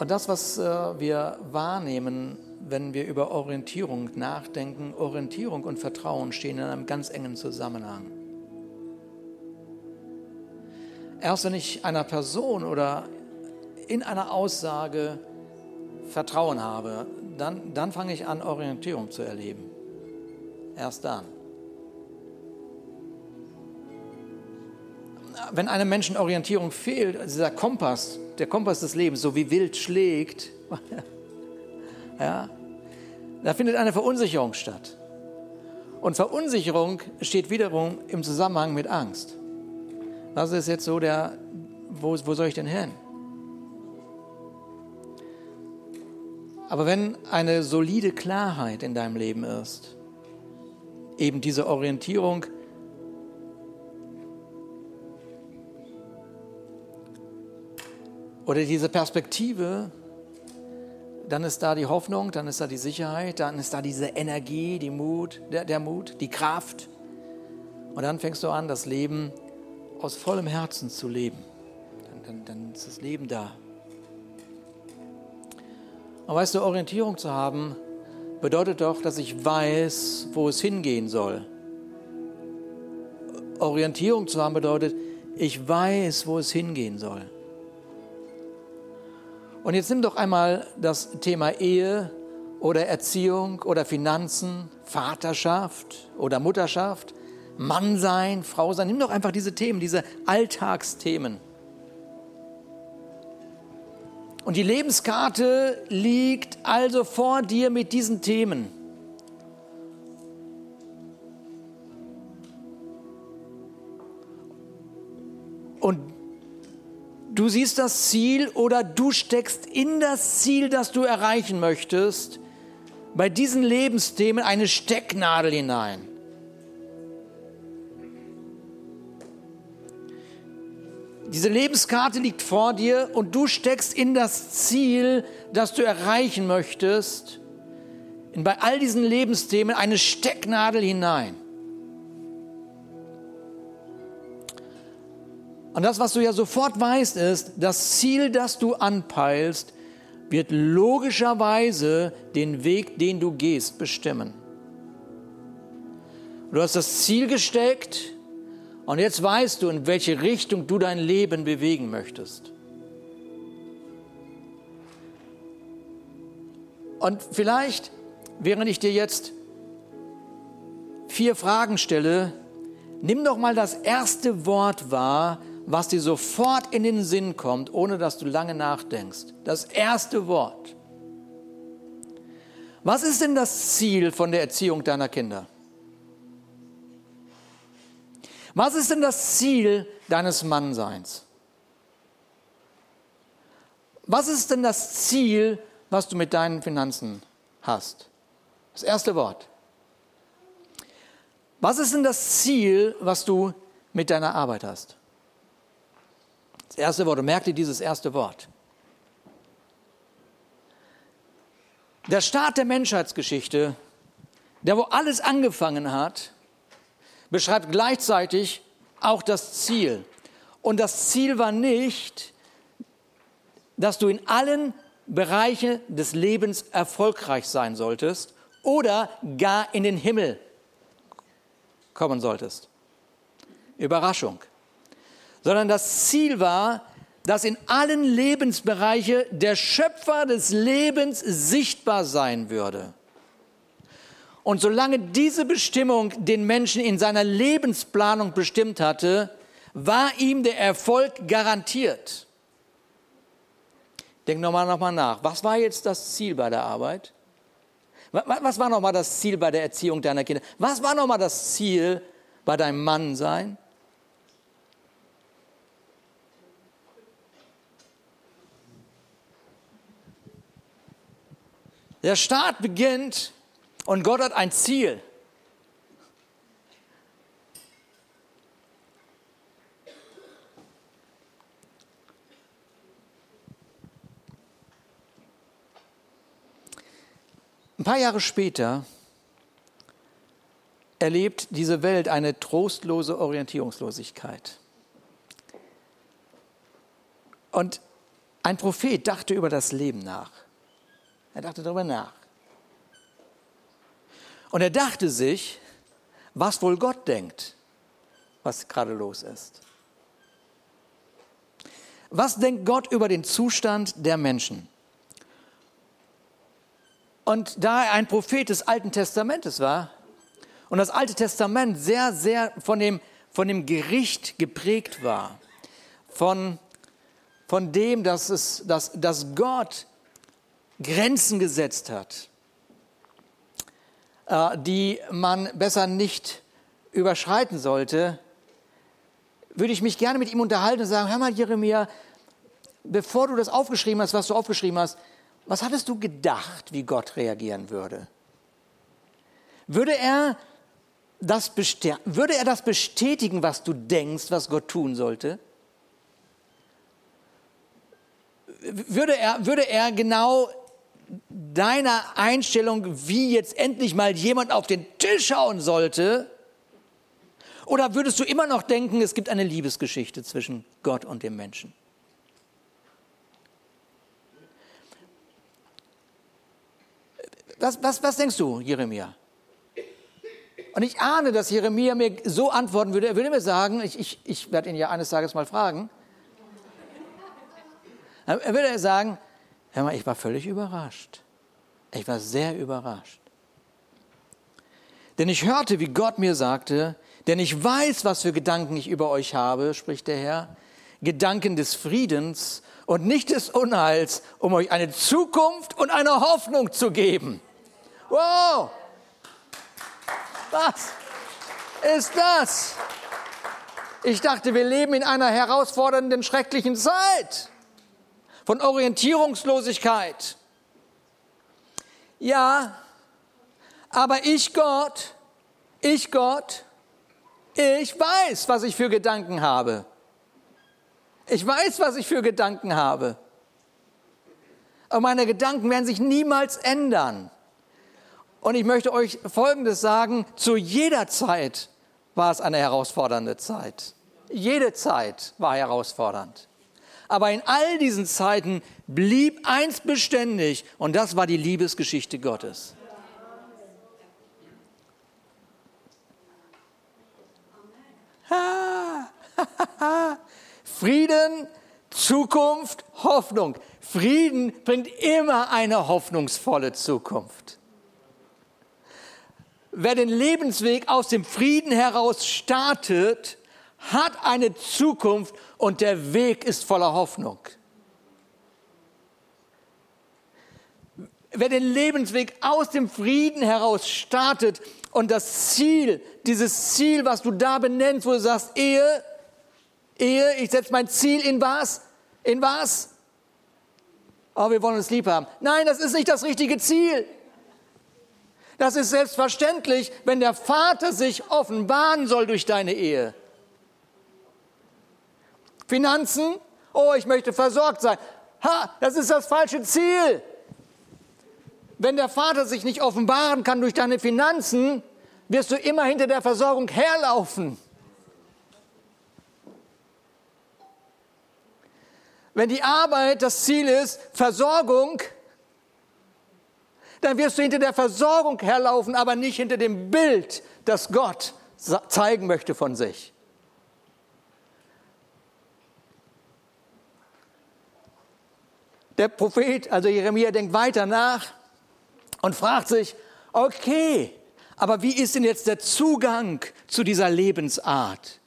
Und das, was äh, wir wahrnehmen, wenn wir über Orientierung nachdenken, Orientierung und Vertrauen stehen in einem ganz engen Zusammenhang. Erst wenn ich einer Person oder in einer Aussage Vertrauen habe, dann, dann fange ich an, Orientierung zu erleben. Erst dann. Wenn einem Menschen Orientierung fehlt, also dieser Kompass, der Kompass des Lebens, so wie wild schlägt, ja, da findet eine Verunsicherung statt. Und Verunsicherung steht wiederum im Zusammenhang mit Angst. Was ist jetzt so der, wo, wo soll ich denn hin? Aber wenn eine solide Klarheit in deinem Leben ist, eben diese Orientierung, oder diese Perspektive, dann ist da die Hoffnung, dann ist da die Sicherheit, dann ist da diese Energie, die Mut, der, der Mut, die Kraft. Und dann fängst du an, das Leben aus vollem Herzen zu leben. Dann, dann, dann ist das Leben da. Und weißt du, Orientierung zu haben, bedeutet doch, dass ich weiß, wo es hingehen soll. Orientierung zu haben bedeutet, ich weiß, wo es hingehen soll. Und jetzt nimm doch einmal das Thema Ehe oder Erziehung oder Finanzen, Vaterschaft oder Mutterschaft, Mann sein, Frau sein. Nimm doch einfach diese Themen, diese Alltagsthemen. Und die Lebenskarte liegt also vor dir mit diesen Themen. Und du siehst das Ziel oder du steckst in das Ziel, das du erreichen möchtest, bei diesen Lebensthemen eine Stecknadel hinein. Diese Lebenskarte liegt vor dir und du steckst in das Ziel, das du erreichen möchtest, in bei all diesen Lebensthemen eine Stecknadel hinein. Und das, was du ja sofort weißt, ist, das Ziel, das du anpeilst, wird logischerweise den Weg, den du gehst, bestimmen. Du hast das Ziel gesteckt, und jetzt weißt du, in welche Richtung du dein Leben bewegen möchtest. Und vielleicht, während ich dir jetzt vier Fragen stelle, nimm doch mal das erste Wort wahr, was dir sofort in den Sinn kommt, ohne dass du lange nachdenkst. Das erste Wort. Was ist denn das Ziel von der Erziehung deiner Kinder? Was ist denn das Ziel deines Mannseins? Was ist denn das Ziel, was du mit deinen Finanzen hast? Das erste Wort. Was ist denn das Ziel, was du mit deiner Arbeit hast? Das erste Wort. Und merk dir dieses erste Wort. Der Start der Menschheitsgeschichte, der wo alles angefangen hat, beschreibt gleichzeitig auch das Ziel. Und das Ziel war nicht, dass du in allen Bereichen des Lebens erfolgreich sein solltest oder gar in den Himmel kommen solltest. Überraschung. Sondern das Ziel war, dass in allen Lebensbereichen der Schöpfer des Lebens sichtbar sein würde. Und solange diese Bestimmung den Menschen in seiner Lebensplanung bestimmt hatte, war ihm der Erfolg garantiert. Denk nochmal noch mal nach. Was war jetzt das Ziel bei der Arbeit? Was war nochmal das Ziel bei der Erziehung deiner Kinder? Was war nochmal das Ziel bei deinem Mannsein? Der Staat beginnt und Gott hat ein Ziel. Ein paar Jahre später erlebt diese Welt eine trostlose Orientierungslosigkeit. Und Ein Prophet dachte über das Leben nach. Er dachte darüber nach. Und er dachte sich, was wohl Gott denkt, was gerade los ist. Was denkt Gott über den Zustand der Menschen? Und da er ein Prophet des Alten Testamentes war und das Alte Testament sehr, sehr von dem, von dem Gericht geprägt war, von, von dem, dass, es, dass, dass Gott Grenzen gesetzt hat, äh, die man besser nicht überschreiten sollte, würde ich mich gerne mit ihm unterhalten und sagen, hör mal Jeremia, bevor du das aufgeschrieben hast, was du aufgeschrieben hast, was hattest du gedacht, wie Gott reagieren würde? Würde er das, würde er das bestätigen, was du denkst, was Gott tun sollte? Würde er, würde er genau deiner Einstellung, wie jetzt endlich mal jemand auf den Tisch schauen sollte, oder würdest du immer noch denken, es gibt eine Liebesgeschichte zwischen Gott und dem Menschen? Was, was, was denkst du, Jeremia? Und ich ahne, dass Jeremia mir so antworten würde. Er würde mir sagen, ich, ich, ich werde ihn ja eines Tages mal fragen. Er würde sagen, hör mal, ich war völlig überrascht. Ich war sehr überrascht. Denn ich hörte, wie Gott mir sagte, denn ich weiß, was für Gedanken ich über euch habe, spricht der Herr, Gedanken des Friedens und nicht des Unheils, um euch eine Zukunft und eine Hoffnung zu geben. Wow! Was ist das? Ich dachte, wir leben in einer herausfordernden, schrecklichen Zeit von Orientierungslosigkeit. Ja, aber ich Gott, ich Gott, ich weiß, was ich für Gedanken habe. Ich weiß, was ich für Gedanken habe. Aber meine Gedanken werden sich niemals ändern. Und ich möchte euch Folgendes sagen, zu jeder Zeit war es eine herausfordernde Zeit. Jede Zeit war herausfordernd. Aber in all diesen Zeiten blieb eins beständig und das war die Liebesgeschichte Gottes. Frieden, Zukunft, Hoffnung. Frieden bringt immer eine hoffnungsvolle Zukunft. Wer den Lebensweg aus dem Frieden heraus startet, hat eine Zukunft und der Weg ist voller Hoffnung. Wer den Lebensweg aus dem Frieden heraus startet und das Ziel, dieses Ziel, was du da benennst, wo du sagst, Ehe, Ehe, ich setze mein Ziel in was? In was? Oh, wir wollen uns lieb haben. Nein, das ist nicht das richtige Ziel. Das ist selbstverständlich, wenn der Vater sich offenbaren soll durch deine Ehe. Finanzen, oh, ich möchte versorgt sein. Ha, das ist das falsche Ziel. Wenn der Vater sich nicht offenbaren kann durch deine Finanzen, wirst du immer hinter der Versorgung herlaufen. Wenn die Arbeit das Ziel ist, Versorgung, dann wirst du hinter der Versorgung herlaufen, aber nicht hinter dem Bild, das Gott zeigen möchte von sich. Der Prophet, also Jeremia, denkt weiter nach und fragt sich, okay, aber wie ist denn jetzt der Zugang zu dieser Lebensart?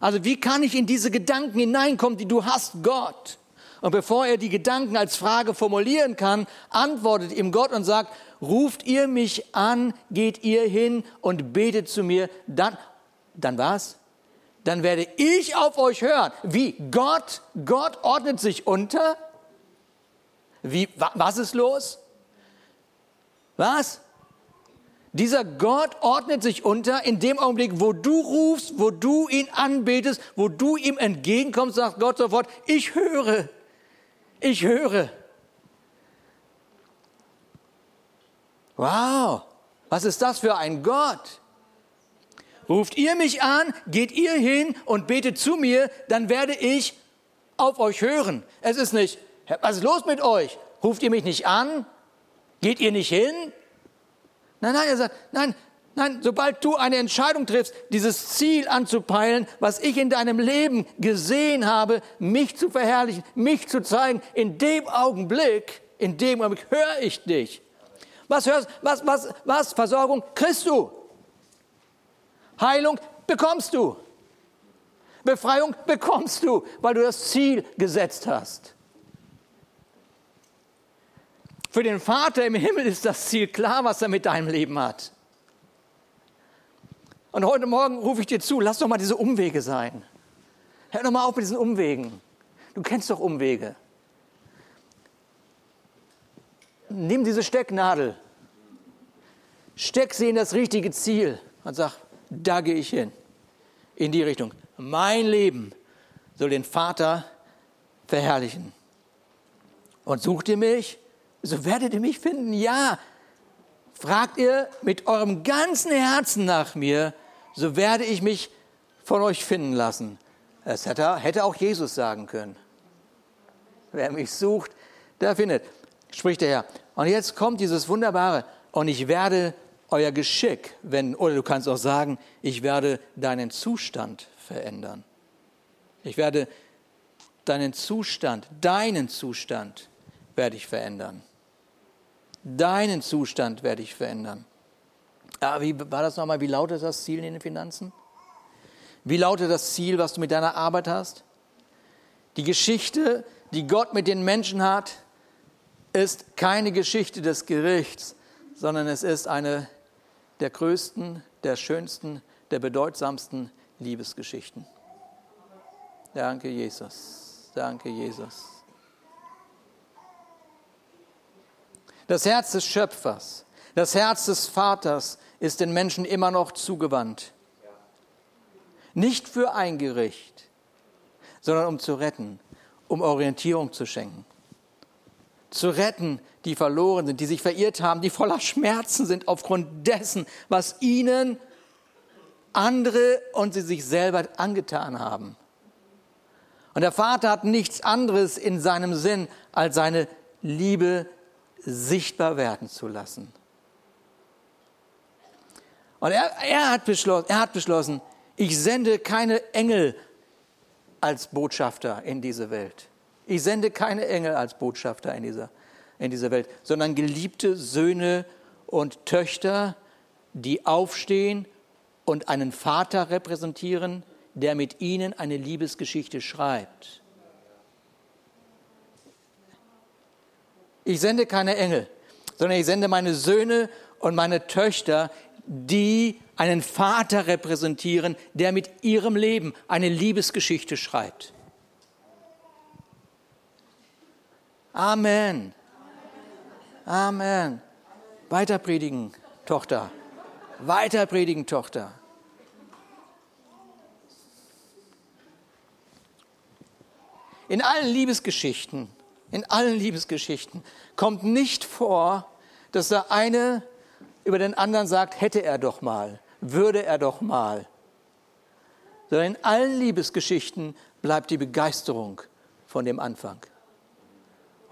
Also wie kann ich in diese Gedanken hineinkommen, die du hast, Gott? Und bevor er die Gedanken als Frage formulieren kann, antwortet ihm Gott und sagt, ruft ihr mich an, geht ihr hin und betet zu mir, dann, dann was? Dann werde ich auf euch hören. Wie? Gott, Gott ordnet sich unter? Wie, was ist los? Was? Dieser Gott ordnet sich unter in dem Augenblick, wo du rufst, wo du ihn anbetest, wo du ihm entgegenkommst, sagt Gott sofort, ich höre, ich höre. Wow, was ist das für ein Gott? Ruft ihr mich an, geht ihr hin und betet zu mir, dann werde ich auf euch hören. Es ist nicht, Was ist los mit euch? Ruft ihr mich nicht an? Geht ihr nicht hin? Nein, nein, er sagt, nein, nein, sobald du eine Entscheidung triffst, dieses Ziel anzupeilen, was ich in deinem Leben gesehen habe, mich zu verherrlichen, mich zu zeigen, in dem Augenblick, in dem Augenblick höre ich dich. Was hörst, was, was, was, Versorgung kriegst du. Heilung bekommst du. Befreiung bekommst du, weil du das Ziel gesetzt hast. Für den Vater im Himmel ist das Ziel klar, was er mit deinem Leben hat. Und heute Morgen rufe ich dir zu, lass doch mal diese Umwege sein. Hör doch mal auf mit diesen Umwegen. Du kennst doch Umwege. Nimm diese Stecknadel, steck sie in das richtige Ziel und sag, da gehe ich hin, in die Richtung. Mein Leben soll den Vater verherrlichen. Und sucht ihr mich, so werdet ihr mich finden. Ja, fragt ihr mit eurem ganzen Herzen nach mir, so werde ich mich von euch finden lassen. Das hätte, auch Jesus sagen können. Wer mich sucht, der findet, spricht der Herr. Und jetzt kommt dieses Wunderbare, und ich werde euer Geschick wenden, oder du kannst auch sagen, ich werde deinen Zustand verändern. Ich werde deinen Zustand, deinen Zustand werde ich verändern. Deinen Zustand werde ich verändern. Aber wie war das nochmal? Wie lautet das Ziel in den Finanzen? Wie lautet das Ziel, was du mit deiner Arbeit hast? Die Geschichte, die Gott mit den Menschen hat, ist keine Geschichte des Gerichts, sondern es ist eine der größten, der schönsten, der bedeutsamsten Liebesgeschichten. Danke, Jesus. Danke, Jesus. Das Herz des Schöpfers, das Herz des Vaters ist den Menschen immer noch zugewandt. Nicht für ein Gericht, sondern um zu retten, um Orientierung zu schenken. Zu retten, die verloren sind, die sich verirrt haben, die voller Schmerzen sind aufgrund dessen, was ihnen andere und sie sich selber angetan haben. Und der Vater hat nichts anderes in seinem Sinn, als seine Liebe sichtbar werden zu lassen. Und er, er, hat beschlossen, er hat beschlossen, ich sende keine Engel als Botschafter in diese Welt. Ich sende keine Engel als Botschafter in dieser, in dieser Welt, sondern geliebte Söhne und Töchter, die aufstehen und einen Vater repräsentieren, der mit ihnen eine Liebesgeschichte schreibt. Ich sende keine Engel, sondern ich sende meine Söhne und meine Töchter, die einen Vater repräsentieren, der mit ihrem Leben eine Liebesgeschichte schreibt. Amen. Amen. Weiter predigen, Tochter. Weiter predigen, Tochter. In allen Liebesgeschichten in allen Liebesgeschichten kommt nicht vor, dass der eine über den anderen sagt, hätte er doch mal, würde er doch mal. Sondern in allen Liebesgeschichten bleibt die Begeisterung von dem Anfang.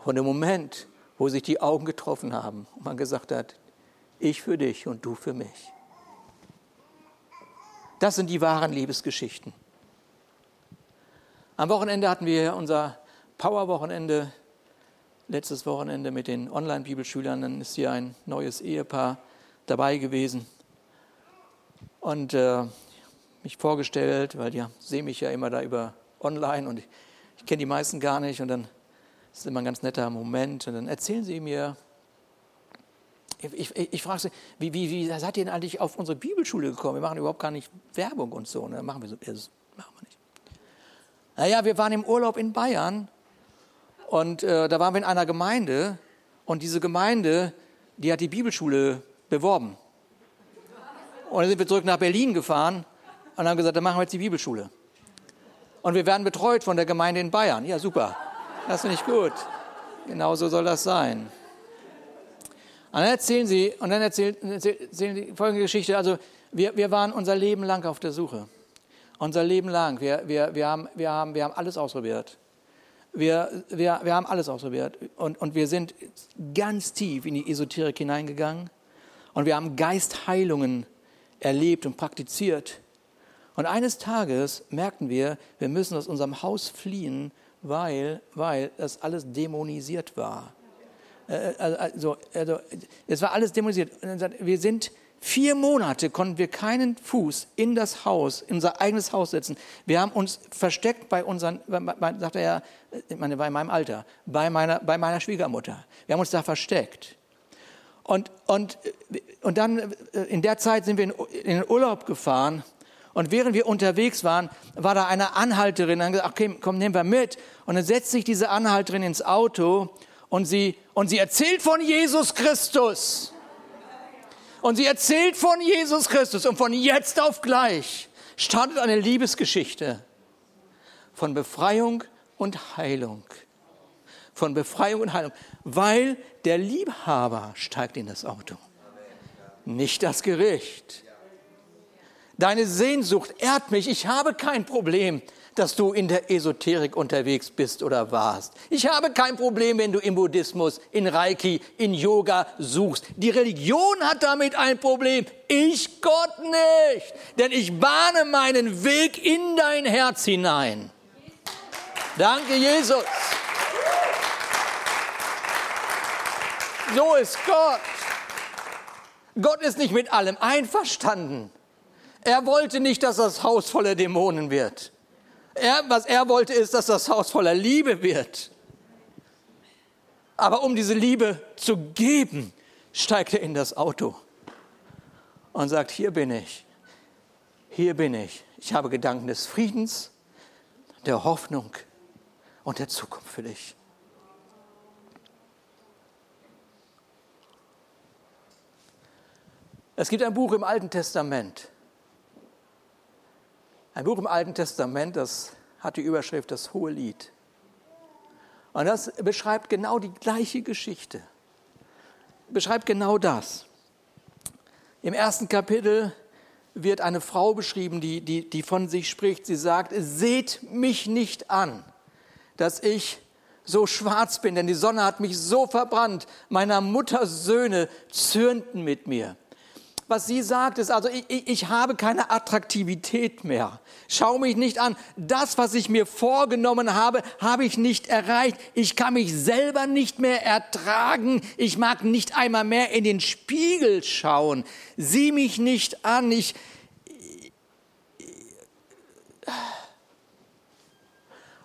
Von dem Moment, wo sich die Augen getroffen haben und man gesagt hat, ich für dich und du für mich. Das sind die wahren Liebesgeschichten. Am Wochenende hatten wir unser Powerwochenende letztes Wochenende mit den Online-Bibelschülern, dann ist hier ein neues Ehepaar dabei gewesen und äh, mich vorgestellt, weil die sehen mich ja immer da über online und ich, ich kenne die meisten gar nicht und dann ist es immer ein ganz netter Moment und dann erzählen sie mir, ich, ich, ich frage sie, wie, wie, wie seid ihr denn eigentlich auf unsere Bibelschule gekommen? Wir machen überhaupt gar nicht Werbung und so. Ne? Machen wir so, das machen wir nicht. Naja, wir waren im Urlaub in Bayern und äh, da waren wir in einer Gemeinde und diese Gemeinde, die hat die Bibelschule beworben. Und dann sind wir zurück nach Berlin gefahren und haben gesagt, dann machen wir jetzt die Bibelschule. Und wir werden betreut von der Gemeinde in Bayern. Ja, super. Das finde ich gut. Genau so soll das sein. Und dann erzählen sie, und dann erzählen, erzählen die folgende Geschichte. Also, wir, wir waren unser Leben lang auf der Suche. Unser Leben lang. Wir, wir, wir, haben, wir, haben, wir haben alles ausprobiert Wir, wir, wir haben alles ausprobiert und, und wir sind ganz tief in die Esoterik hineingegangen und wir haben Geistheilungen erlebt und praktiziert. Und eines Tages merkten wir, wir müssen aus unserem Haus fliehen, weil, weil das alles dämonisiert war. Äh, äh, also, also, es war alles dämonisiert. Wir sind Vier Monate konnten wir keinen Fuß in das Haus, in unser eigenes Haus setzen. Wir haben uns versteckt bei unseren, sagt er ja, ich meine, bei meinem Alter, bei meiner, bei meiner Schwiegermutter. Wir haben uns da versteckt. Und, und, und dann, äh, in der Zeit sind wir in, in den Urlaub gefahren. Und während wir unterwegs waren, war da eine Anhalterin, dann gesagt, okay, komm, nehmen wir mit. Und dann setzt sich diese Anhalterin ins Auto und sie, und sie erzählt von Jesus Christus. Und sie erzählt von Jesus Christus und von jetzt auf gleich startet eine Liebesgeschichte von Befreiung und Heilung. Von Befreiung und Heilung, weil der Liebhaber steigt in das Auto, nicht das Gericht. Deine Sehnsucht ehrt mich, ich habe kein Problem dass du in der Esoterik unterwegs bist oder warst. Ich habe kein Problem, wenn du im Buddhismus, in Reiki, in Yoga suchst. Die Religion hat damit ein Problem. Ich Gott nicht. Denn ich bahne meinen Weg in dein Herz hinein. Danke, Jesus. So ist Gott. Gott ist nicht mit allem einverstanden. Er wollte nicht, dass das Haus voller Dämonen wird. Er, was er wollte, ist, dass das Haus voller Liebe wird. Aber um diese Liebe zu geben, steigt er in das Auto und sagt, hier bin ich, hier bin ich. Ich habe Gedanken des Friedens, der Hoffnung und der Zukunft für dich. Es gibt ein Buch im Alten Testament, ein Buch im Alten Testament, das hat die Überschrift Das Hohe Lied. Und das beschreibt genau die gleiche Geschichte. Beschreibt genau das. Im ersten Kapitel wird eine Frau beschrieben, die, die, die von sich spricht. Sie sagt, seht mich nicht an, dass ich so schwarz bin, denn die Sonne hat mich so verbrannt. Meiner Mutter Söhne zürnten mit mir was sie sagt, ist also, ich, ich habe keine Attraktivität mehr. Schau mich nicht an. Das, was ich mir vorgenommen habe, habe ich nicht erreicht. Ich kann mich selber nicht mehr ertragen. Ich mag nicht einmal mehr in den Spiegel schauen. Sieh mich nicht an. Ich,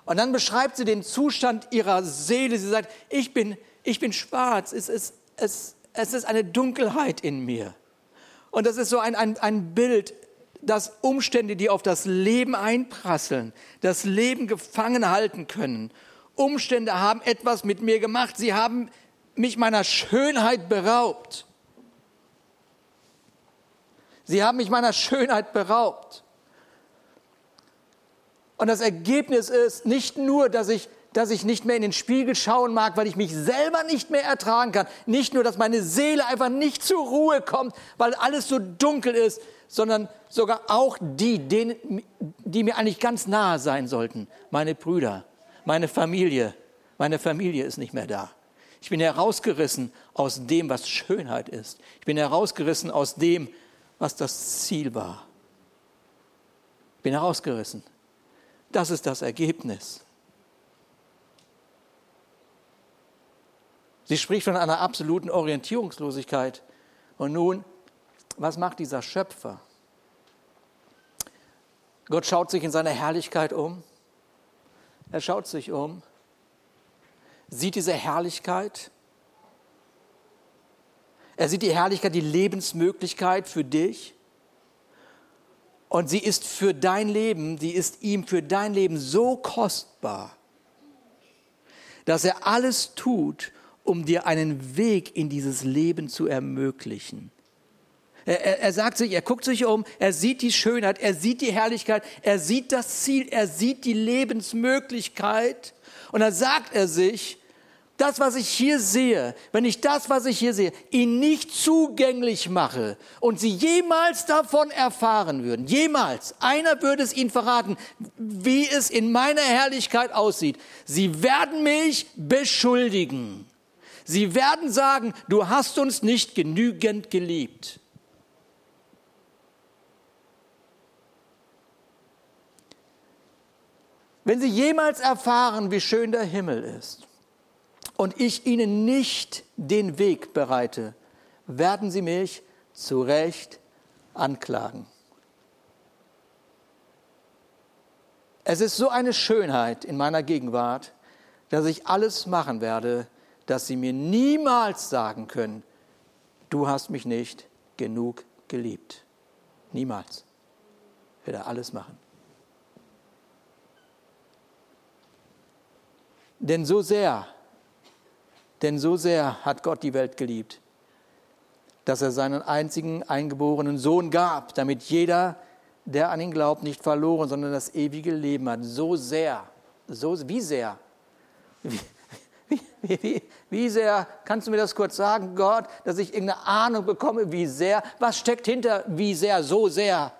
und dann beschreibt sie den Zustand ihrer Seele. Sie sagt, ich bin, ich bin schwarz. Es ist, es, es ist eine Dunkelheit in mir. Und das ist so ein, ein, ein Bild, dass Umstände, die auf das Leben einprasseln, das Leben gefangen halten können. Umstände haben etwas mit mir gemacht. Sie haben mich meiner Schönheit beraubt. Sie haben mich meiner Schönheit beraubt. Und das Ergebnis ist nicht nur, dass ich dass ich nicht mehr in den Spiegel schauen mag, weil ich mich selber nicht mehr ertragen kann. Nicht nur, dass meine Seele einfach nicht zur Ruhe kommt, weil alles so dunkel ist, sondern sogar auch die, denen, die mir eigentlich ganz nahe sein sollten. Meine Brüder, meine Familie. Meine Familie ist nicht mehr da. Ich bin herausgerissen aus dem, was Schönheit ist. Ich bin herausgerissen aus dem, was das Ziel war. Ich bin herausgerissen. Das ist das Ergebnis. Sie spricht von einer absoluten Orientierungslosigkeit. Und nun, was macht dieser Schöpfer? Gott schaut sich in seiner Herrlichkeit um. Er schaut sich um, sieht diese Herrlichkeit. Er sieht die Herrlichkeit, die Lebensmöglichkeit für dich. Und sie ist für dein Leben, die ist ihm für dein Leben so kostbar, dass er alles tut, um dir einen Weg in dieses Leben zu ermöglichen. Er, er, er, sagt sich, er guckt sich um, er sieht die Schönheit, er sieht die Herrlichkeit, er sieht das Ziel, er sieht die Lebensmöglichkeit und dann sagt er sich, das, was ich hier sehe, wenn ich das, was ich hier sehe, ihnen nicht zugänglich mache und sie jemals davon erfahren würden, jemals, einer würde es ihnen verraten, wie es in meiner Herrlichkeit aussieht, sie werden mich beschuldigen. Sie werden sagen, du hast uns nicht genügend geliebt. Wenn Sie jemals erfahren, wie schön der Himmel ist und ich Ihnen nicht den Weg bereite, werden Sie mich zu Recht anklagen. Es ist so eine Schönheit in meiner Gegenwart, dass ich alles machen werde, dass Sie mir niemals sagen können, du hast mich nicht genug geliebt. Niemals. Ich werde alles machen. Denn so sehr, denn so sehr hat Gott die Welt geliebt, dass er seinen einzigen eingeborenen Sohn gab, damit jeder, der an ihn glaubt, nicht verloren, sondern das ewige Leben hat. So sehr, so wie sehr, wie, wie, wie, wie sehr, kannst du mir das kurz sagen, Gott, dass ich irgendeine Ahnung bekomme, wie sehr, was steckt hinter, wie sehr, so sehr?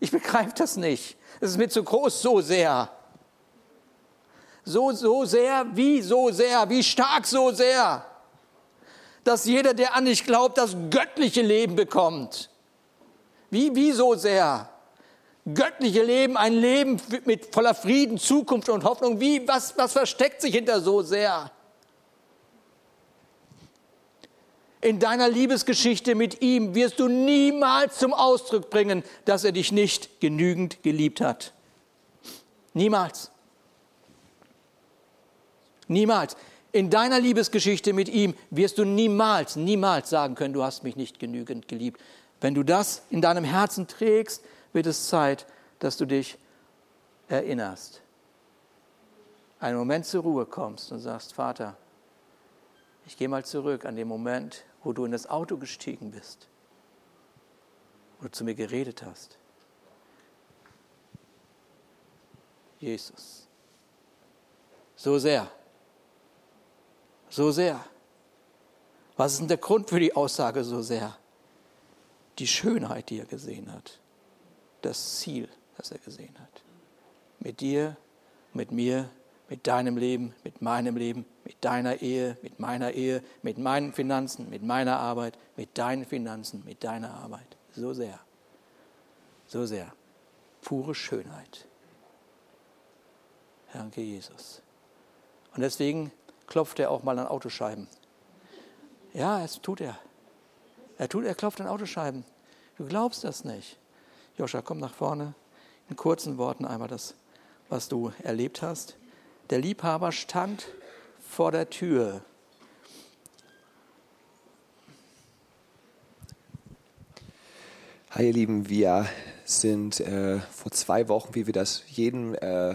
Ich begreife das nicht. Es ist mir zu groß, so sehr. So, so sehr, wie so sehr, wie stark so sehr, dass jeder, der an dich glaubt, das göttliche Leben bekommt. Wie, wie so sehr? Göttliche Leben, ein Leben mit voller Frieden, Zukunft und Hoffnung. Wie, was, was versteckt sich hinter so sehr? In deiner Liebesgeschichte mit ihm wirst du niemals zum Ausdruck bringen, dass er dich nicht genügend geliebt hat. Niemals. Niemals. In deiner Liebesgeschichte mit ihm wirst du niemals, niemals sagen können, du hast mich nicht genügend geliebt. Wenn du das in deinem Herzen trägst, wird es Zeit, dass du dich erinnerst. Einen Moment zur Ruhe kommst und sagst, Vater, ich gehe mal zurück an den Moment, wo du in das Auto gestiegen bist, wo du zu mir geredet hast. Jesus. So sehr so sehr. Was ist denn der Grund für die Aussage so sehr? Die Schönheit, die er gesehen hat. Das Ziel, das er gesehen hat. Mit dir, mit mir, mit deinem Leben, mit meinem Leben, mit deiner Ehe, mit meiner Ehe, mit meinen Finanzen, mit meiner Arbeit, mit deinen Finanzen, mit deiner Arbeit. So sehr. So sehr. Pure Schönheit. Danke, Jesus. Und deswegen klopft er auch mal an Autoscheiben. Ja, das tut er. Er tut, er klopft an Autoscheiben. Du glaubst das nicht. Joscha, komm nach vorne. In kurzen Worten einmal das, was du erlebt hast. Der Liebhaber stand vor der Tür. Hi ihr Lieben, wir sind äh, vor zwei Wochen, wie wir das jeden äh,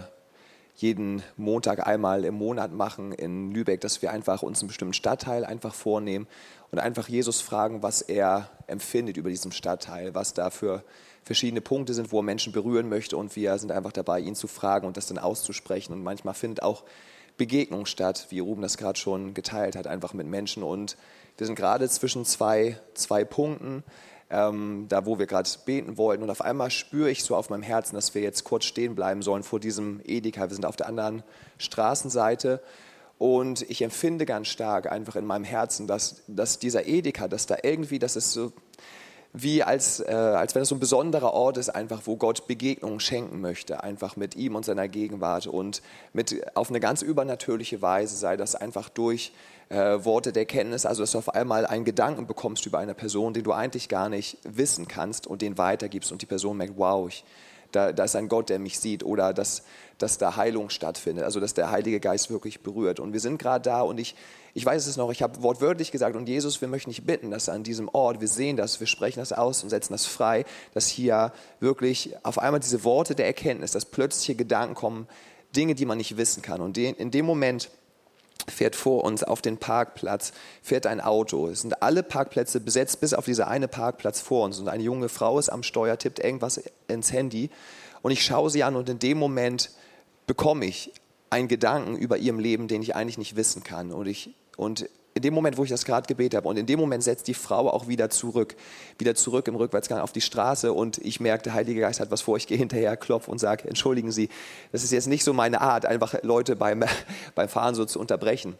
jeden Montag einmal im Monat machen in Lübeck, dass wir einfach uns einen bestimmten Stadtteil einfach vornehmen und einfach Jesus fragen, was er empfindet über diesen Stadtteil, was da für verschiedene Punkte sind, wo er Menschen berühren möchte und wir sind einfach dabei, ihn zu fragen und das dann auszusprechen. Und manchmal findet auch Begegnung statt, wie Ruben das gerade schon geteilt hat, einfach mit Menschen. Und wir sind gerade zwischen zwei, zwei Punkten ähm, da wo wir gerade beten wollten. Und auf einmal spüre ich so auf meinem Herzen, dass wir jetzt kurz stehen bleiben sollen vor diesem Edeka. Wir sind auf der anderen Straßenseite. Und ich empfinde ganz stark einfach in meinem Herzen, dass, dass dieser Edeka, dass da irgendwie, das ist so wie als, äh, als wenn es so ein besonderer Ort ist, einfach wo Gott Begegnungen schenken möchte, einfach mit ihm und seiner Gegenwart und mit, auf eine ganz übernatürliche Weise, sei das einfach durch äh, Worte der Kenntnis, also dass du auf einmal einen Gedanken bekommst über eine Person, den du eigentlich gar nicht wissen kannst und den weitergibst und die Person merkt, wow, ich, da, da ist ein Gott, der mich sieht oder dass, dass da Heilung stattfindet, also dass der Heilige Geist wirklich berührt. Und wir sind gerade da und ich, ich weiß es noch, ich habe wortwörtlich gesagt, und Jesus, wir möchten dich bitten, dass an diesem Ort, wir sehen das, wir sprechen das aus und setzen das frei, dass hier wirklich auf einmal diese Worte der Erkenntnis, dass plötzliche Gedanken kommen, Dinge, die man nicht wissen kann. Und in dem Moment fährt vor uns auf den Parkplatz, fährt ein Auto. Es sind alle Parkplätze besetzt, bis auf diese eine Parkplatz vor uns. Und eine junge Frau ist am Steuer, tippt irgendwas ins Handy. Und ich schaue sie an und in dem Moment bekomme ich einen Gedanken über ihrem Leben, den ich eigentlich nicht wissen kann. Und ich Und in dem Moment, wo ich das gerade gebetet habe, und in dem Moment setzt die Frau auch wieder zurück, wieder zurück im Rückwärtsgang auf die Straße und ich merke, der Heilige Geist hat was vor, ich gehe hinterher, klopfe und sage, entschuldigen Sie, das ist jetzt nicht so meine Art, einfach Leute beim, beim Fahren so zu unterbrechen.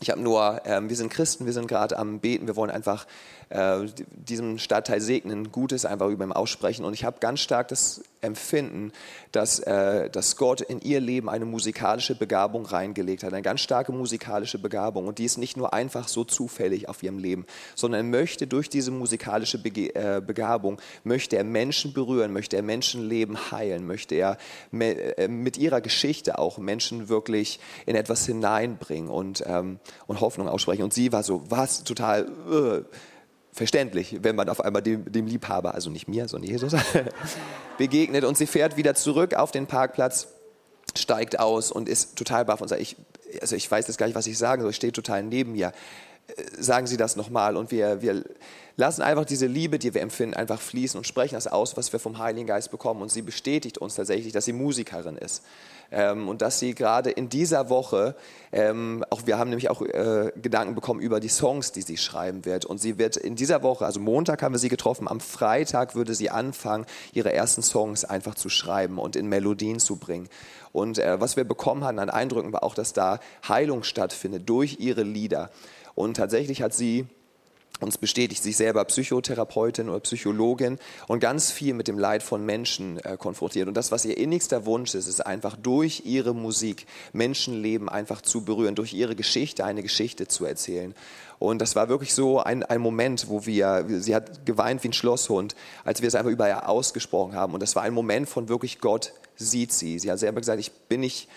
Ich habe nur, ähm, wir sind Christen, wir sind gerade am Beten, wir wollen einfach äh, diesem Stadtteil segnen, Gutes einfach über ihm aussprechen. Und ich habe ganz stark das Empfinden, dass, äh, dass Gott in ihr Leben eine musikalische Begabung reingelegt hat, eine ganz starke musikalische Begabung. Und die ist nicht nur einfach so zufällig auf ihrem Leben, sondern er möchte durch diese musikalische Bege äh, Begabung, möchte er Menschen berühren, möchte er Menschenleben heilen, möchte er äh, mit ihrer Geschichte auch Menschen wirklich in etwas hineinbringen und, ähm, und Hoffnung aussprechen. Und sie war so, was, total... Uh, verständlich, wenn man auf einmal dem, dem Liebhaber, also nicht mir, sondern Jesus, begegnet und sie fährt wieder zurück auf den Parkplatz, steigt aus und ist total baff und sagt, ich, also ich weiß jetzt gar nicht, was ich sagen soll, ich stehe total neben mir. Äh, sagen Sie das nochmal und wir, wir lassen einfach diese Liebe, die wir empfinden, einfach fließen und sprechen das aus, was wir vom Heiligen Geist bekommen. Und sie bestätigt uns tatsächlich, dass sie Musikerin ist ähm, und dass sie gerade in dieser Woche, ähm, auch wir haben nämlich auch äh, Gedanken bekommen über die Songs, die sie schreiben wird. Und sie wird in dieser Woche, also Montag haben wir sie getroffen, am Freitag würde sie anfangen, ihre ersten Songs einfach zu schreiben und in Melodien zu bringen. Und äh, was wir bekommen haben an Eindrücken war auch, dass da Heilung stattfindet durch ihre Lieder. Und tatsächlich hat sie uns bestätigt sich selber Psychotherapeutin oder Psychologin und ganz viel mit dem Leid von Menschen äh, konfrontiert. Und das, was ihr innigster Wunsch ist, ist einfach durch ihre Musik Menschenleben einfach zu berühren, durch ihre Geschichte eine Geschichte zu erzählen. Und das war wirklich so ein, ein Moment, wo wir, sie hat geweint wie ein Schlosshund, als wir es einfach über ihr ausgesprochen haben. Und das war ein Moment von wirklich Gott sieht sie. Sie hat selber gesagt, ich bin nicht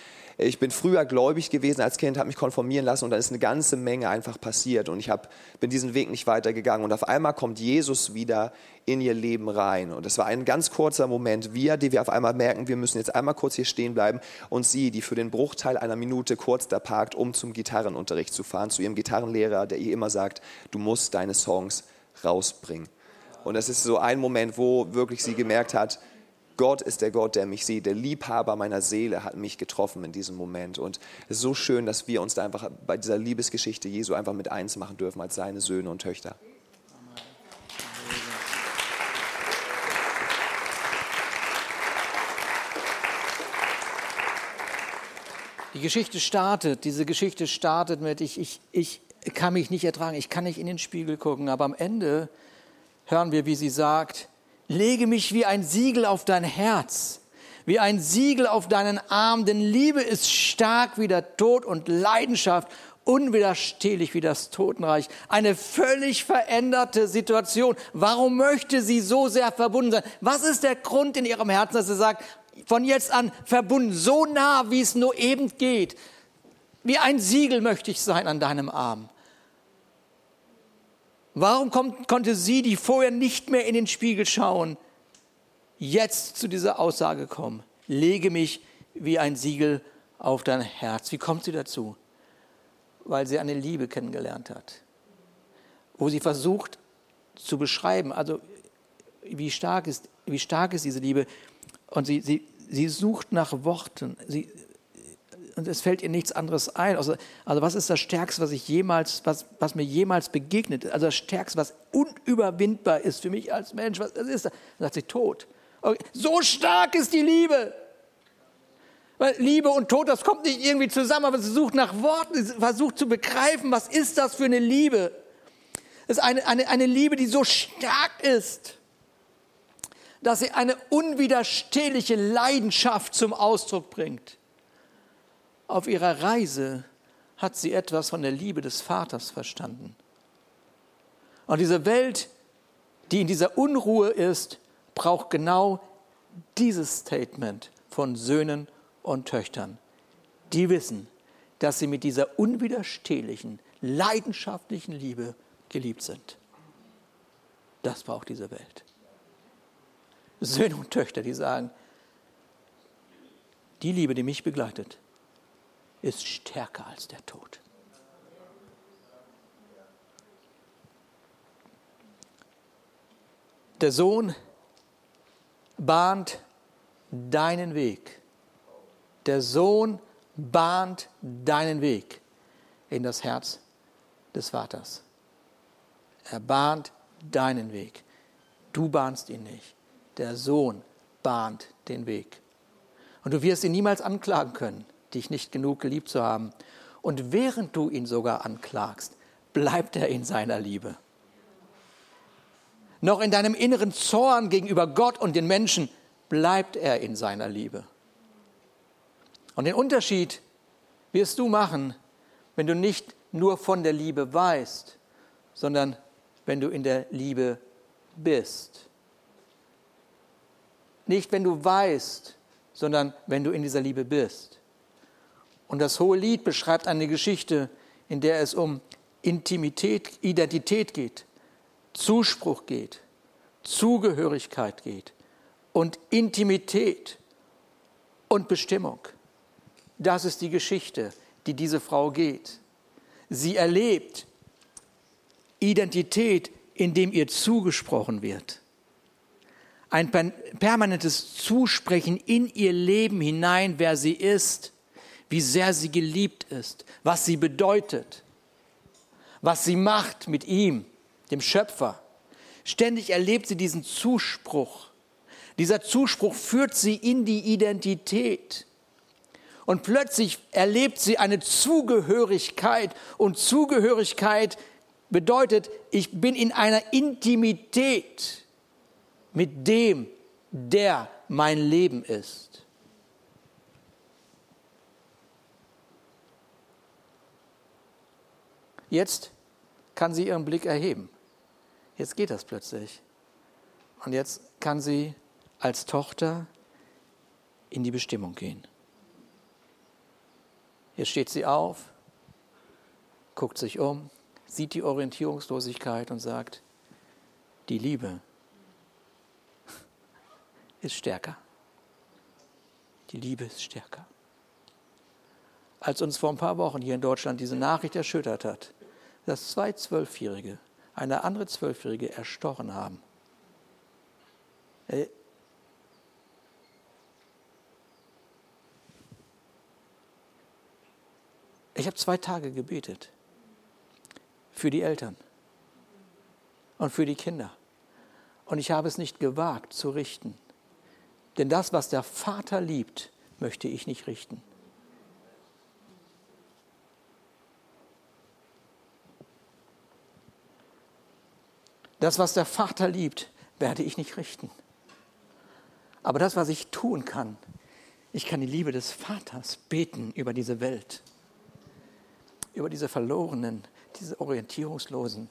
ich bin früher gläubig gewesen als Kind, habe mich konformieren lassen und dann ist eine ganze Menge einfach passiert und ich hab, bin diesen Weg nicht weitergegangen. Und auf einmal kommt Jesus wieder in ihr Leben rein. Und das war ein ganz kurzer Moment, wir, die wir auf einmal merken, wir müssen jetzt einmal kurz hier stehen bleiben und sie, die für den Bruchteil einer Minute kurz da parkt, um zum Gitarrenunterricht zu fahren, zu ihrem Gitarrenlehrer, der ihr immer sagt, du musst deine Songs rausbringen. Und das ist so ein Moment, wo wirklich sie gemerkt hat, Gott ist der Gott, der mich sieht. Der Liebhaber meiner Seele hat mich getroffen in diesem Moment. Und es ist so schön, dass wir uns da einfach bei dieser Liebesgeschichte Jesu einfach mit eins machen dürfen als seine Söhne und Töchter. Die Geschichte startet, diese Geschichte startet mit, ich, ich, ich kann mich nicht ertragen, ich kann nicht in den Spiegel gucken, aber am Ende hören wir, wie sie sagt, lege mich wie ein Siegel auf dein Herz, wie ein Siegel auf deinen Arm, denn Liebe ist stark wie der Tod und Leidenschaft unwiderstehlich wie das Totenreich. Eine völlig veränderte Situation. Warum möchte sie so sehr verbunden sein? Was ist der Grund in ihrem Herzen, dass sie sagt, von jetzt an verbunden, so nah, wie es nur eben geht. Wie ein Siegel möchte ich sein an deinem Arm. Warum kommt, konnte sie, die vorher nicht mehr in den Spiegel schauen, jetzt zu dieser Aussage kommen? Lege mich wie ein Siegel auf dein Herz. Wie kommt sie dazu? Weil sie eine Liebe kennengelernt hat, wo sie versucht zu beschreiben, also wie stark ist, wie stark ist diese Liebe. Und sie, sie, sie sucht nach Worten. Sie, und es fällt ihr nichts anderes ein. Also, also was ist das Stärkste, was ich jemals, was, was mir jemals begegnet? Also das Stärkste, was unüberwindbar ist für mich als Mensch. Was, was ist das? Dann sagt sie Tod. Okay. So stark ist die Liebe. Weil Liebe und Tod, das kommt nicht irgendwie zusammen, aber sie sucht nach Worten, sie versucht zu begreifen, was ist das für eine Liebe? Es ist eine, eine, eine Liebe, die so stark ist, dass sie eine unwiderstehliche Leidenschaft zum Ausdruck bringt. Auf ihrer Reise hat sie etwas von der Liebe des Vaters verstanden. Und diese Welt, die in dieser Unruhe ist, braucht genau dieses Statement von Söhnen und Töchtern. Die wissen, dass sie mit dieser unwiderstehlichen, leidenschaftlichen Liebe geliebt sind. Das braucht diese Welt. Söhne und Töchter, die sagen, die Liebe, die mich begleitet, ist stärker als der Tod. Der Sohn bahnt deinen Weg. Der Sohn bahnt deinen Weg in das Herz des Vaters. Er bahnt deinen Weg. Du bahnst ihn nicht. Der Sohn bahnt den Weg. Und du wirst ihn niemals anklagen können, dich nicht genug geliebt zu haben. Und während du ihn sogar anklagst, bleibt er in seiner Liebe. Noch in deinem inneren Zorn gegenüber Gott und den Menschen bleibt er in seiner Liebe. Und den Unterschied wirst du machen, wenn du nicht nur von der Liebe weißt, sondern wenn du in der Liebe bist. Nicht, wenn du weißt, sondern wenn du in dieser Liebe bist. Und das hohe Lied beschreibt eine Geschichte, in der es um Intimität, Identität geht, Zuspruch geht, Zugehörigkeit geht und Intimität und Bestimmung. Das ist die Geschichte, die diese Frau geht. Sie erlebt Identität, indem ihr zugesprochen wird. Ein permanentes Zusprechen in ihr Leben hinein, wer sie ist, wie sehr sie geliebt ist, was sie bedeutet, was sie macht mit ihm, dem Schöpfer. Ständig erlebt sie diesen Zuspruch. Dieser Zuspruch führt sie in die Identität. Und plötzlich erlebt sie eine Zugehörigkeit. Und Zugehörigkeit bedeutet, ich bin in einer Intimität mit dem, der mein Leben ist. Jetzt kann sie ihren Blick erheben. Jetzt geht das plötzlich. Und jetzt kann sie als Tochter in die Bestimmung gehen. Jetzt steht sie auf, guckt sich um, sieht die Orientierungslosigkeit und sagt, die Liebe ist stärker. Die Liebe ist stärker. Als uns vor ein paar Wochen hier in Deutschland diese Nachricht erschüttert hat, dass zwei Zwölfjährige eine andere Zwölfjährige erstochen haben. Äh, ich habe zwei Tage gebetet für die Eltern und für die Kinder. Und ich habe es nicht gewagt zu richten. Denn das, was der Vater liebt, möchte ich nicht richten. Das, was der Vater liebt, werde ich nicht richten. Aber das, was ich tun kann, ich kann die Liebe des Vaters beten über diese Welt, über diese Verlorenen, diese Orientierungslosen.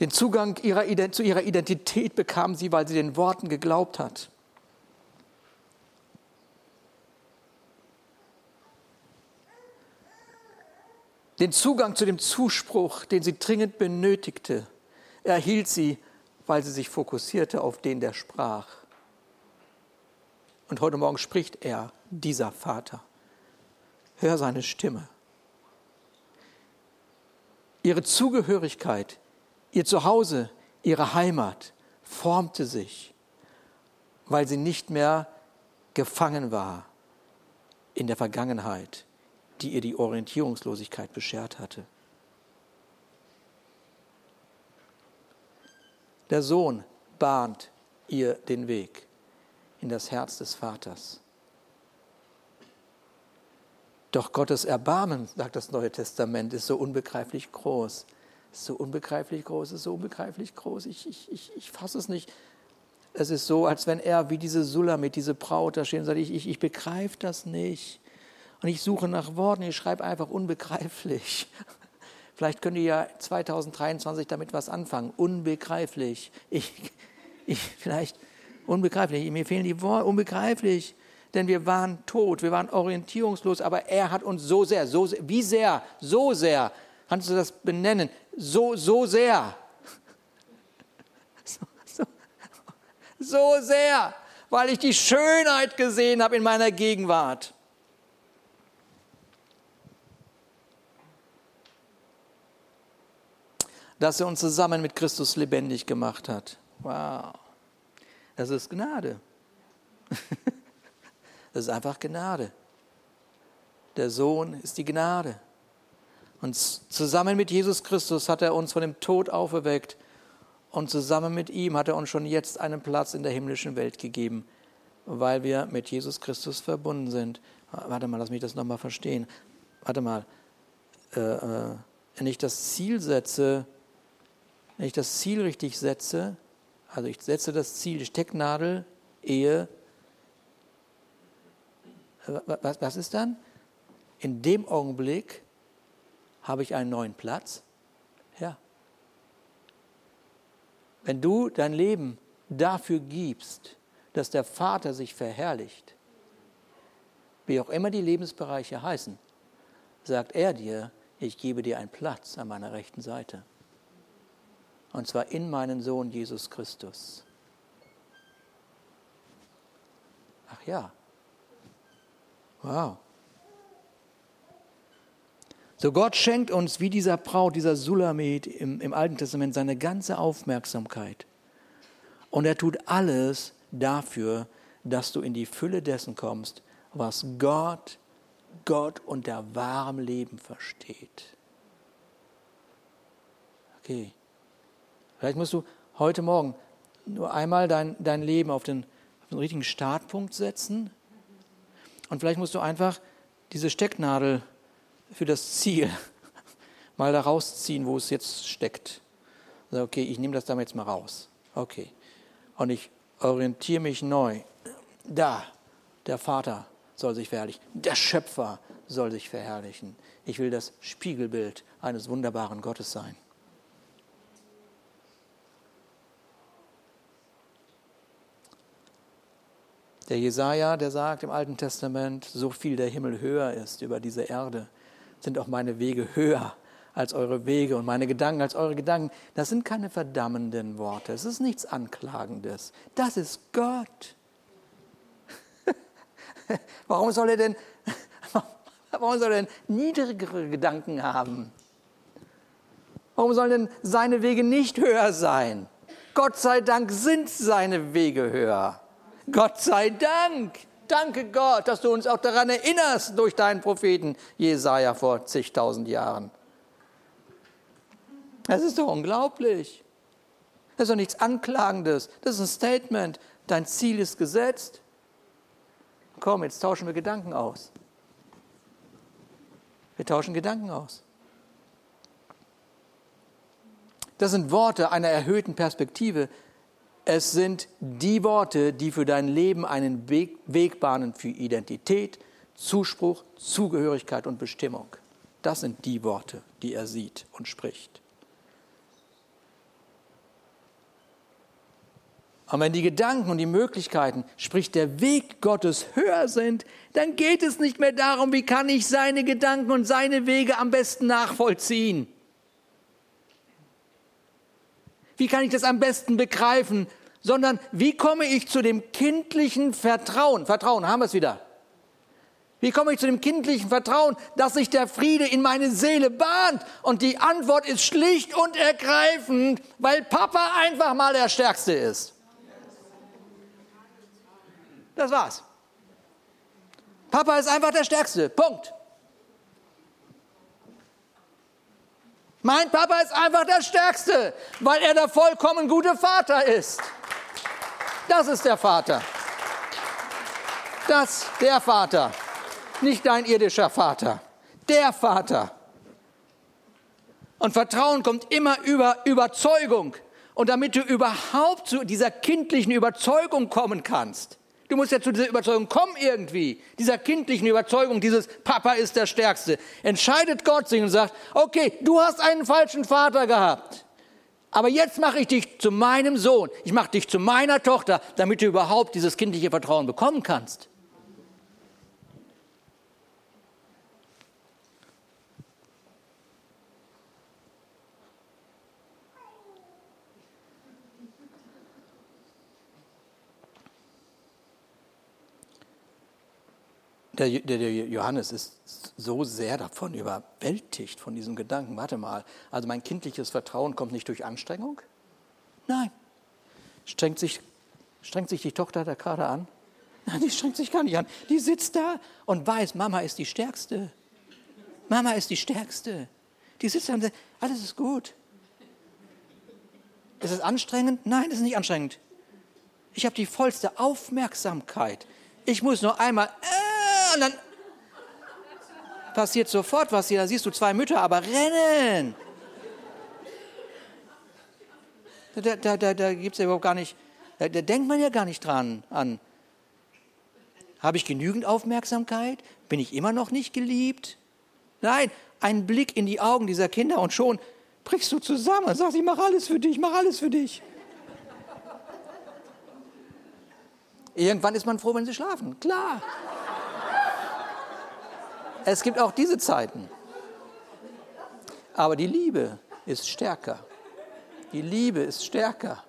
Den Zugang ihrer, zu ihrer Identität bekam sie, weil sie den Worten geglaubt hat. Den Zugang zu dem Zuspruch, den sie dringend benötigte, erhielt sie, weil sie sich fokussierte auf den, der sprach. Und heute Morgen spricht er, dieser Vater. Hör seine Stimme. Ihre Zugehörigkeit, ihr Zuhause, ihre Heimat formte sich, weil sie nicht mehr gefangen war in der Vergangenheit, die ihr die Orientierungslosigkeit beschert hatte. Der Sohn bahnt ihr den Weg in das Herz des Vaters. Doch Gottes Erbarmen, sagt das Neue Testament, ist so unbegreiflich groß. Ist so unbegreiflich groß, ist so unbegreiflich groß. Ich, ich, ich, ich fasse es nicht. Es ist so, als wenn er wie diese Sulamit, diese Braut da steht und sagt, ich, ich, ich begreife das nicht. Und ich suche nach Worten, ich schreibe einfach unbegreiflich. Vielleicht könnt ihr ja 2023 damit was anfangen. Unbegreiflich. Ich, ich, vielleicht unbegreiflich. Mir fehlen die Worte. Unbegreiflich. Denn wir waren tot, wir waren orientierungslos, aber er hat uns so sehr, so sehr, wie sehr, so sehr, kannst du das benennen? So, so sehr. So, so, so sehr, weil ich die Schönheit gesehen habe in meiner Gegenwart. Dass er uns zusammen mit Christus lebendig gemacht hat. Wow. Das ist Gnade. Das ist einfach Gnade. Der Sohn ist die Gnade. Und zusammen mit Jesus Christus hat er uns von dem Tod auferweckt. Und zusammen mit ihm hat er uns schon jetzt einen Platz in der himmlischen Welt gegeben, weil wir mit Jesus Christus verbunden sind. Warte mal, lass mich das nochmal verstehen. Warte mal. Äh, äh, wenn ich das Ziel setze, wenn ich das Ziel richtig setze, also ich setze das Ziel, die Stecknadel, Ehe, was, was ist dann? In dem Augenblick habe ich einen neuen Platz. Ja. Wenn du dein Leben dafür gibst, dass der Vater sich verherrlicht, wie auch immer die Lebensbereiche heißen, sagt er dir, ich gebe dir einen Platz an meiner rechten Seite. Und zwar in meinen Sohn Jesus Christus. Ach ja. Wow. So Gott schenkt uns wie dieser Braut, dieser Sulamit im, im Alten Testament seine ganze Aufmerksamkeit. Und er tut alles dafür, dass du in die Fülle dessen kommst, was Gott, Gott unter wahrem Leben versteht. Okay. Vielleicht musst du heute Morgen nur einmal dein, dein Leben auf den, auf den richtigen Startpunkt setzen. Und vielleicht musst du einfach diese Stecknadel für das Ziel mal da rausziehen, wo es jetzt steckt. Also okay, ich nehme das da jetzt mal raus. Okay. Und ich orientiere mich neu. Da, der Vater soll sich verherrlichen. Der Schöpfer soll sich verherrlichen. Ich will das Spiegelbild eines wunderbaren Gottes sein. Der Jesaja, der sagt im Alten Testament, so viel der Himmel höher ist über diese Erde, sind auch meine Wege höher als eure Wege und meine Gedanken als eure Gedanken. Das sind keine verdammenden Worte. Es ist nichts Anklagendes. Das ist Gott. warum soll er denn, warum soll er denn niedrigere Gedanken haben? Warum sollen denn seine Wege nicht höher sein? Gott sei Dank sind seine Wege höher. Gott sei Dank. Danke Gott, dass du uns auch daran erinnerst durch deinen Propheten Jesaja vor zigtausend Jahren. Das ist doch unglaublich. Das ist doch nichts Anklagendes. Das ist ein Statement. Dein Ziel ist gesetzt. Komm, jetzt tauschen wir Gedanken aus. Wir tauschen Gedanken aus. Das sind Worte einer erhöhten Perspektive, es sind die Worte, die für dein Leben einen Weg, bahnen für Identität, Zuspruch, Zugehörigkeit und Bestimmung. Das sind die Worte, die er sieht und spricht. Und wenn die Gedanken und die Möglichkeiten, sprich der Weg Gottes höher sind, dann geht es nicht mehr darum, wie kann ich seine Gedanken und seine Wege am besten nachvollziehen. Wie kann ich das am besten begreifen? Sondern wie komme ich zu dem kindlichen Vertrauen? Vertrauen, haben wir es wieder. Wie komme ich zu dem kindlichen Vertrauen, dass sich der Friede in meine Seele bahnt? Und die Antwort ist schlicht und ergreifend, weil Papa einfach mal der Stärkste ist. Das war's. Papa ist einfach der Stärkste. Punkt. Mein Papa ist einfach der Stärkste, weil er der vollkommen gute Vater ist. Das ist der Vater. Das, der Vater. Nicht dein irdischer Vater. Der Vater. Und Vertrauen kommt immer über Überzeugung. Und damit du überhaupt zu dieser kindlichen Überzeugung kommen kannst, Du musst ja zu dieser Überzeugung kommen irgendwie, dieser kindlichen Überzeugung, dieses Papa ist der Stärkste. Entscheidet Gott sich und sagt, okay, du hast einen falschen Vater gehabt, aber jetzt mache ich dich zu meinem Sohn, ich mache dich zu meiner Tochter, damit du überhaupt dieses kindliche Vertrauen bekommen kannst. Der, der, der, Johannes ist so sehr davon überwältigt, von diesem Gedanken. Warte mal, also mein kindliches Vertrauen kommt nicht durch Anstrengung? Nein. Strengt sich, strengt sich die Tochter da gerade an? Nein, die strengt sich gar nicht an. Die sitzt da und weiß, Mama ist die Stärkste. Mama ist die Stärkste. Die sitzt da und sagt, alles ist gut. Ist es anstrengend? Nein, es ist nicht anstrengend. Ich habe die vollste Aufmerksamkeit. Ich muss nur einmal, äh, und dann passiert sofort was hier. Da siehst du zwei Mütter, aber rennen. Da, da, da, da gibt es ja überhaupt gar nicht, da, da denkt man ja gar nicht dran an. Habe ich genügend Aufmerksamkeit? Bin ich immer noch nicht geliebt? Nein, ein Blick in die Augen dieser Kinder und schon brichst du zusammen und sagst, ich mache alles für dich, ich mache alles für dich. Irgendwann ist man froh, wenn sie schlafen. Klar. Es gibt auch diese Zeiten. Aber die Liebe ist stärker. Die Liebe ist stärker.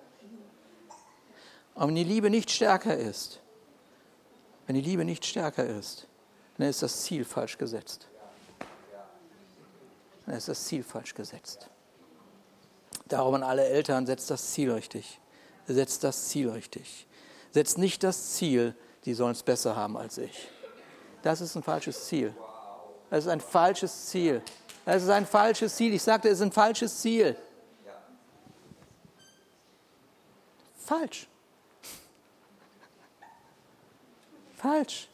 Und wenn die Liebe nicht stärker ist, wenn die Liebe nicht stärker ist, dann ist das Ziel falsch gesetzt. Dann ist das Ziel falsch gesetzt. Darum an alle Eltern, setzt das Ziel richtig. Setzt das Ziel richtig. Setzt nicht das Ziel, die sollen es besser haben als ich. Das ist ein falsches Ziel. Das ist ein falsches Ziel. Das ist ein falsches Ziel. Ich sagte, es ist ein falsches Ziel. Falsch. Falsch.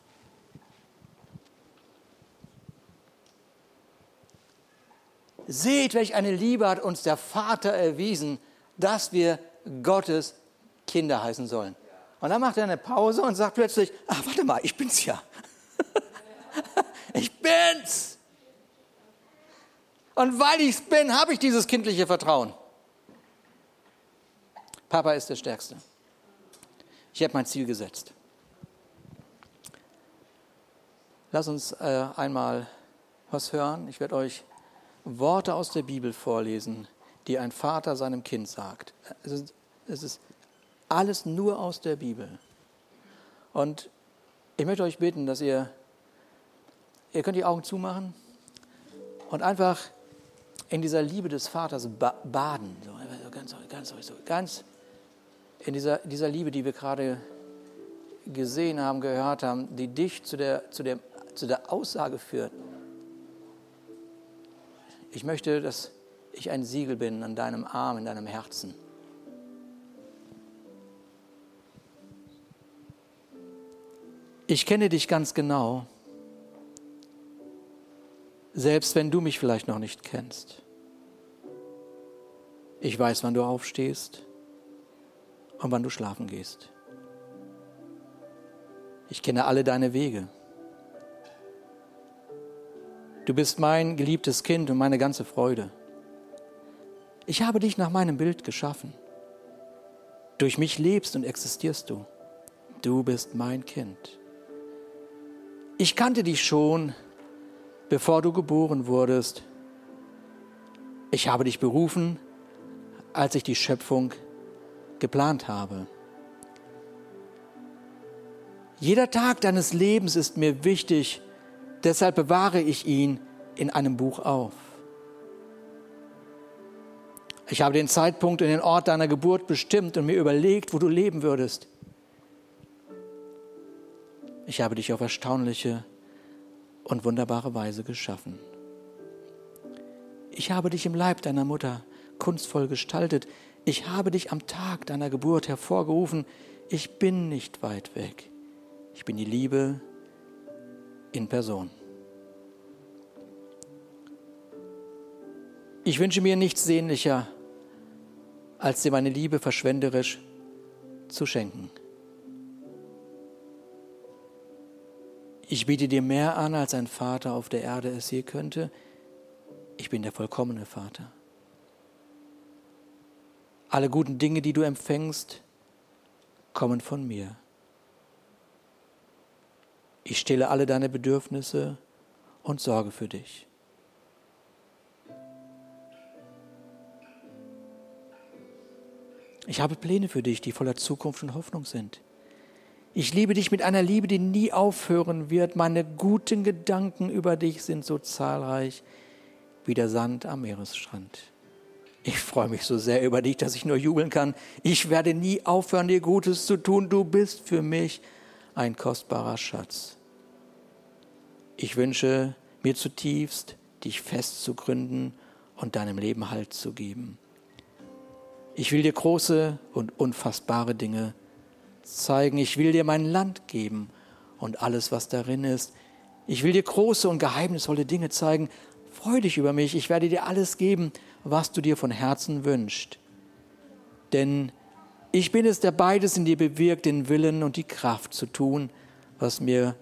Seht, welch eine Liebe hat uns der Vater erwiesen, dass wir Gottes Kinder heißen sollen. Und dann macht er eine Pause und sagt plötzlich, ach, warte mal, ich bin's ja. Ich bin's. Und weil ich's bin, habe ich dieses kindliche Vertrauen. Papa ist der Stärkste. Ich habe mein Ziel gesetzt. Lass uns äh, einmal was hören. Ich werde euch Worte aus der Bibel vorlesen, die ein Vater seinem Kind sagt. Es ist, es ist alles nur aus der Bibel. Und ich möchte euch bitten, dass ihr, ihr könnt die Augen zumachen und einfach in dieser Liebe des Vaters baden. So, ganz, ganz, so, ganz in dieser, dieser Liebe, die wir gerade gesehen haben, gehört haben, die dich zu der, zu der, zu der Aussage führt, ich möchte, dass ich ein Siegel bin an deinem Arm, in deinem Herzen. Ich kenne dich ganz genau, selbst wenn du mich vielleicht noch nicht kennst. Ich weiß, wann du aufstehst und wann du schlafen gehst. Ich kenne alle deine Wege. Du bist mein geliebtes Kind und meine ganze Freude. Ich habe dich nach meinem Bild geschaffen. Durch mich lebst und existierst du. Du bist mein Kind. Ich kannte dich schon, bevor du geboren wurdest. Ich habe dich berufen, als ich die Schöpfung geplant habe. Jeder Tag deines Lebens ist mir wichtig, deshalb bewahre ich ihn in einem Buch auf. Ich habe den Zeitpunkt und den Ort deiner Geburt bestimmt und mir überlegt, wo du leben würdest. Ich habe dich auf erstaunliche und wunderbare Weise geschaffen. Ich habe dich im Leib deiner Mutter kunstvoll gestaltet ich habe dich am Tag deiner Geburt hervorgerufen, ich bin nicht weit weg. Ich bin die Liebe in Person. Ich wünsche mir nichts sehnlicher, als dir meine Liebe verschwenderisch zu schenken. Ich biete dir mehr an, als ein Vater auf der Erde es je könnte. Ich bin der vollkommene Vater. Alle guten Dinge, die du empfängst, kommen von mir. Ich stille alle deine Bedürfnisse und sorge für dich. Ich habe Pläne für dich, die voller Zukunft und Hoffnung sind. Ich liebe dich mit einer Liebe, die nie aufhören wird. Meine guten Gedanken über dich sind so zahlreich wie der Sand am Meeresstrand. Ich freue mich so sehr über dich, dass ich nur jubeln kann. Ich werde nie aufhören, dir Gutes zu tun. Du bist für mich ein kostbarer Schatz. Ich wünsche mir zutiefst, dich fest zu gründen und deinem Leben Halt zu geben. Ich will dir große und unfassbare Dinge zeigen. Ich will dir mein Land geben und alles, was darin ist. Ich will dir große und geheimnisvolle Dinge zeigen. Freu dich über mich. Ich werde dir alles geben, was du dir von Herzen wünschst. Denn ich bin es, der beides in dir bewirkt, den Willen und die Kraft zu tun, was mir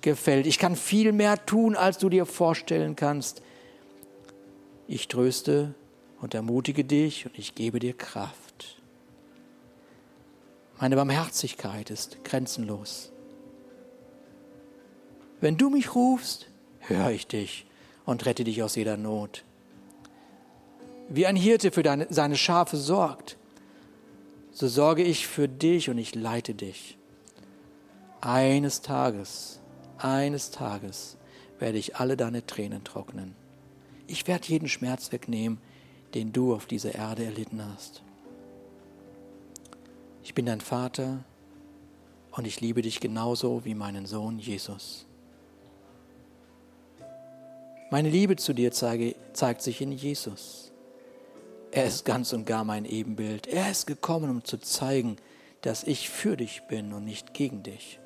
gefällt. Ich kann viel mehr tun, als du dir vorstellen kannst. Ich tröste und ermutige dich und ich gebe dir Kraft. Meine Barmherzigkeit ist grenzenlos. Wenn du mich rufst, höre ich dich und rette dich aus jeder Not. Wie ein Hirte für deine, seine Schafe sorgt, so sorge ich für dich und ich leite dich. Eines Tages, eines Tages werde ich alle deine Tränen trocknen. Ich werde jeden Schmerz wegnehmen, den du auf dieser Erde erlitten hast. Ich bin dein Vater und ich liebe dich genauso wie meinen Sohn Jesus. Meine Liebe zu dir zeige, zeigt sich in Jesus. Er ist ganz und gar mein Ebenbild. Er ist gekommen, um zu zeigen, dass ich für dich bin und nicht gegen dich.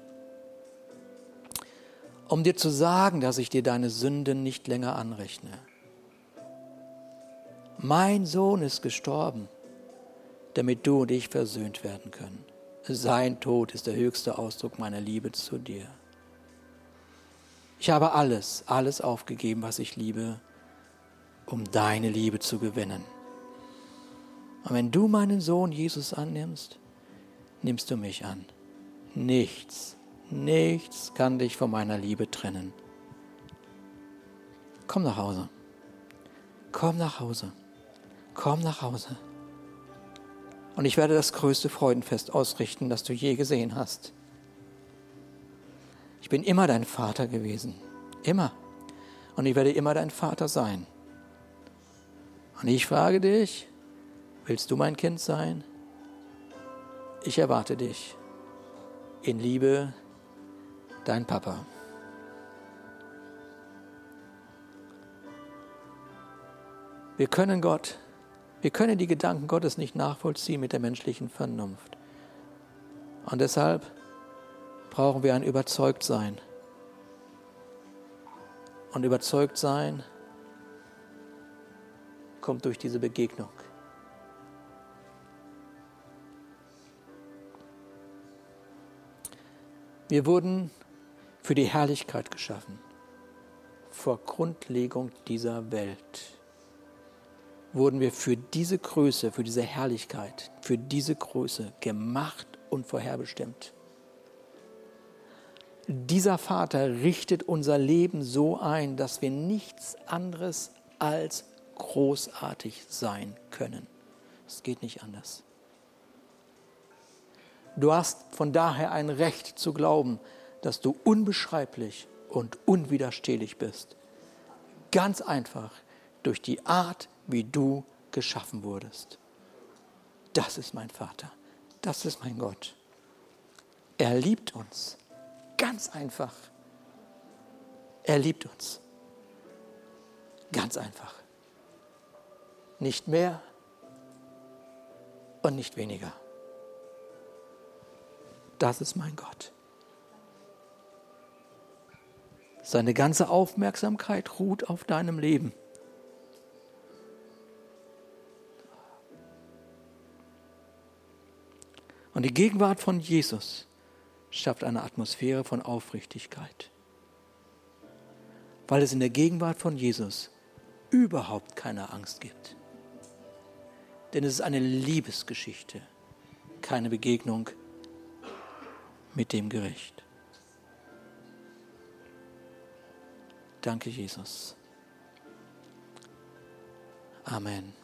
Um dir zu sagen, dass ich dir deine Sünden nicht länger anrechne. Mein Sohn ist gestorben, damit du und ich versöhnt werden können. Sein Tod ist der höchste Ausdruck meiner Liebe zu dir. Ich habe alles, alles aufgegeben, was ich liebe, um deine Liebe zu gewinnen. Und wenn du meinen Sohn Jesus annimmst, nimmst du mich an. Nichts, nichts kann dich von meiner Liebe trennen. Komm nach Hause. Komm nach Hause. Komm nach Hause. Und ich werde das größte Freudenfest ausrichten, das du je gesehen hast. Ich bin immer dein Vater gewesen. Immer. Und ich werde immer dein Vater sein. Und ich frage dich, willst du mein Kind sein? Ich erwarte dich. In Liebe, dein Papa. Wir können Gott wir können die Gedanken Gottes nicht nachvollziehen mit der menschlichen Vernunft. Und deshalb brauchen wir ein Überzeugtsein. Und Überzeugtsein kommt durch diese Begegnung. Wir wurden für die Herrlichkeit geschaffen, vor Grundlegung dieser Welt wurden wir für diese Größe, für diese Herrlichkeit, für diese Größe gemacht und vorherbestimmt. Dieser Vater richtet unser Leben so ein, dass wir nichts anderes als großartig sein können. Es geht nicht anders. Du hast von daher ein Recht zu glauben, dass du unbeschreiblich und unwiderstehlich bist. Ganz einfach durch die Art, wie du geschaffen wurdest. Das ist mein Vater. Das ist mein Gott. Er liebt uns. Ganz einfach. Er liebt uns. Ganz einfach. Nicht mehr und nicht weniger. Das ist mein Gott. Seine ganze Aufmerksamkeit ruht auf deinem Leben. Und die Gegenwart von Jesus schafft eine Atmosphäre von Aufrichtigkeit. Weil es in der Gegenwart von Jesus überhaupt keine Angst gibt. Denn es ist eine Liebesgeschichte, keine Begegnung mit dem Gericht. Danke, Jesus. Amen.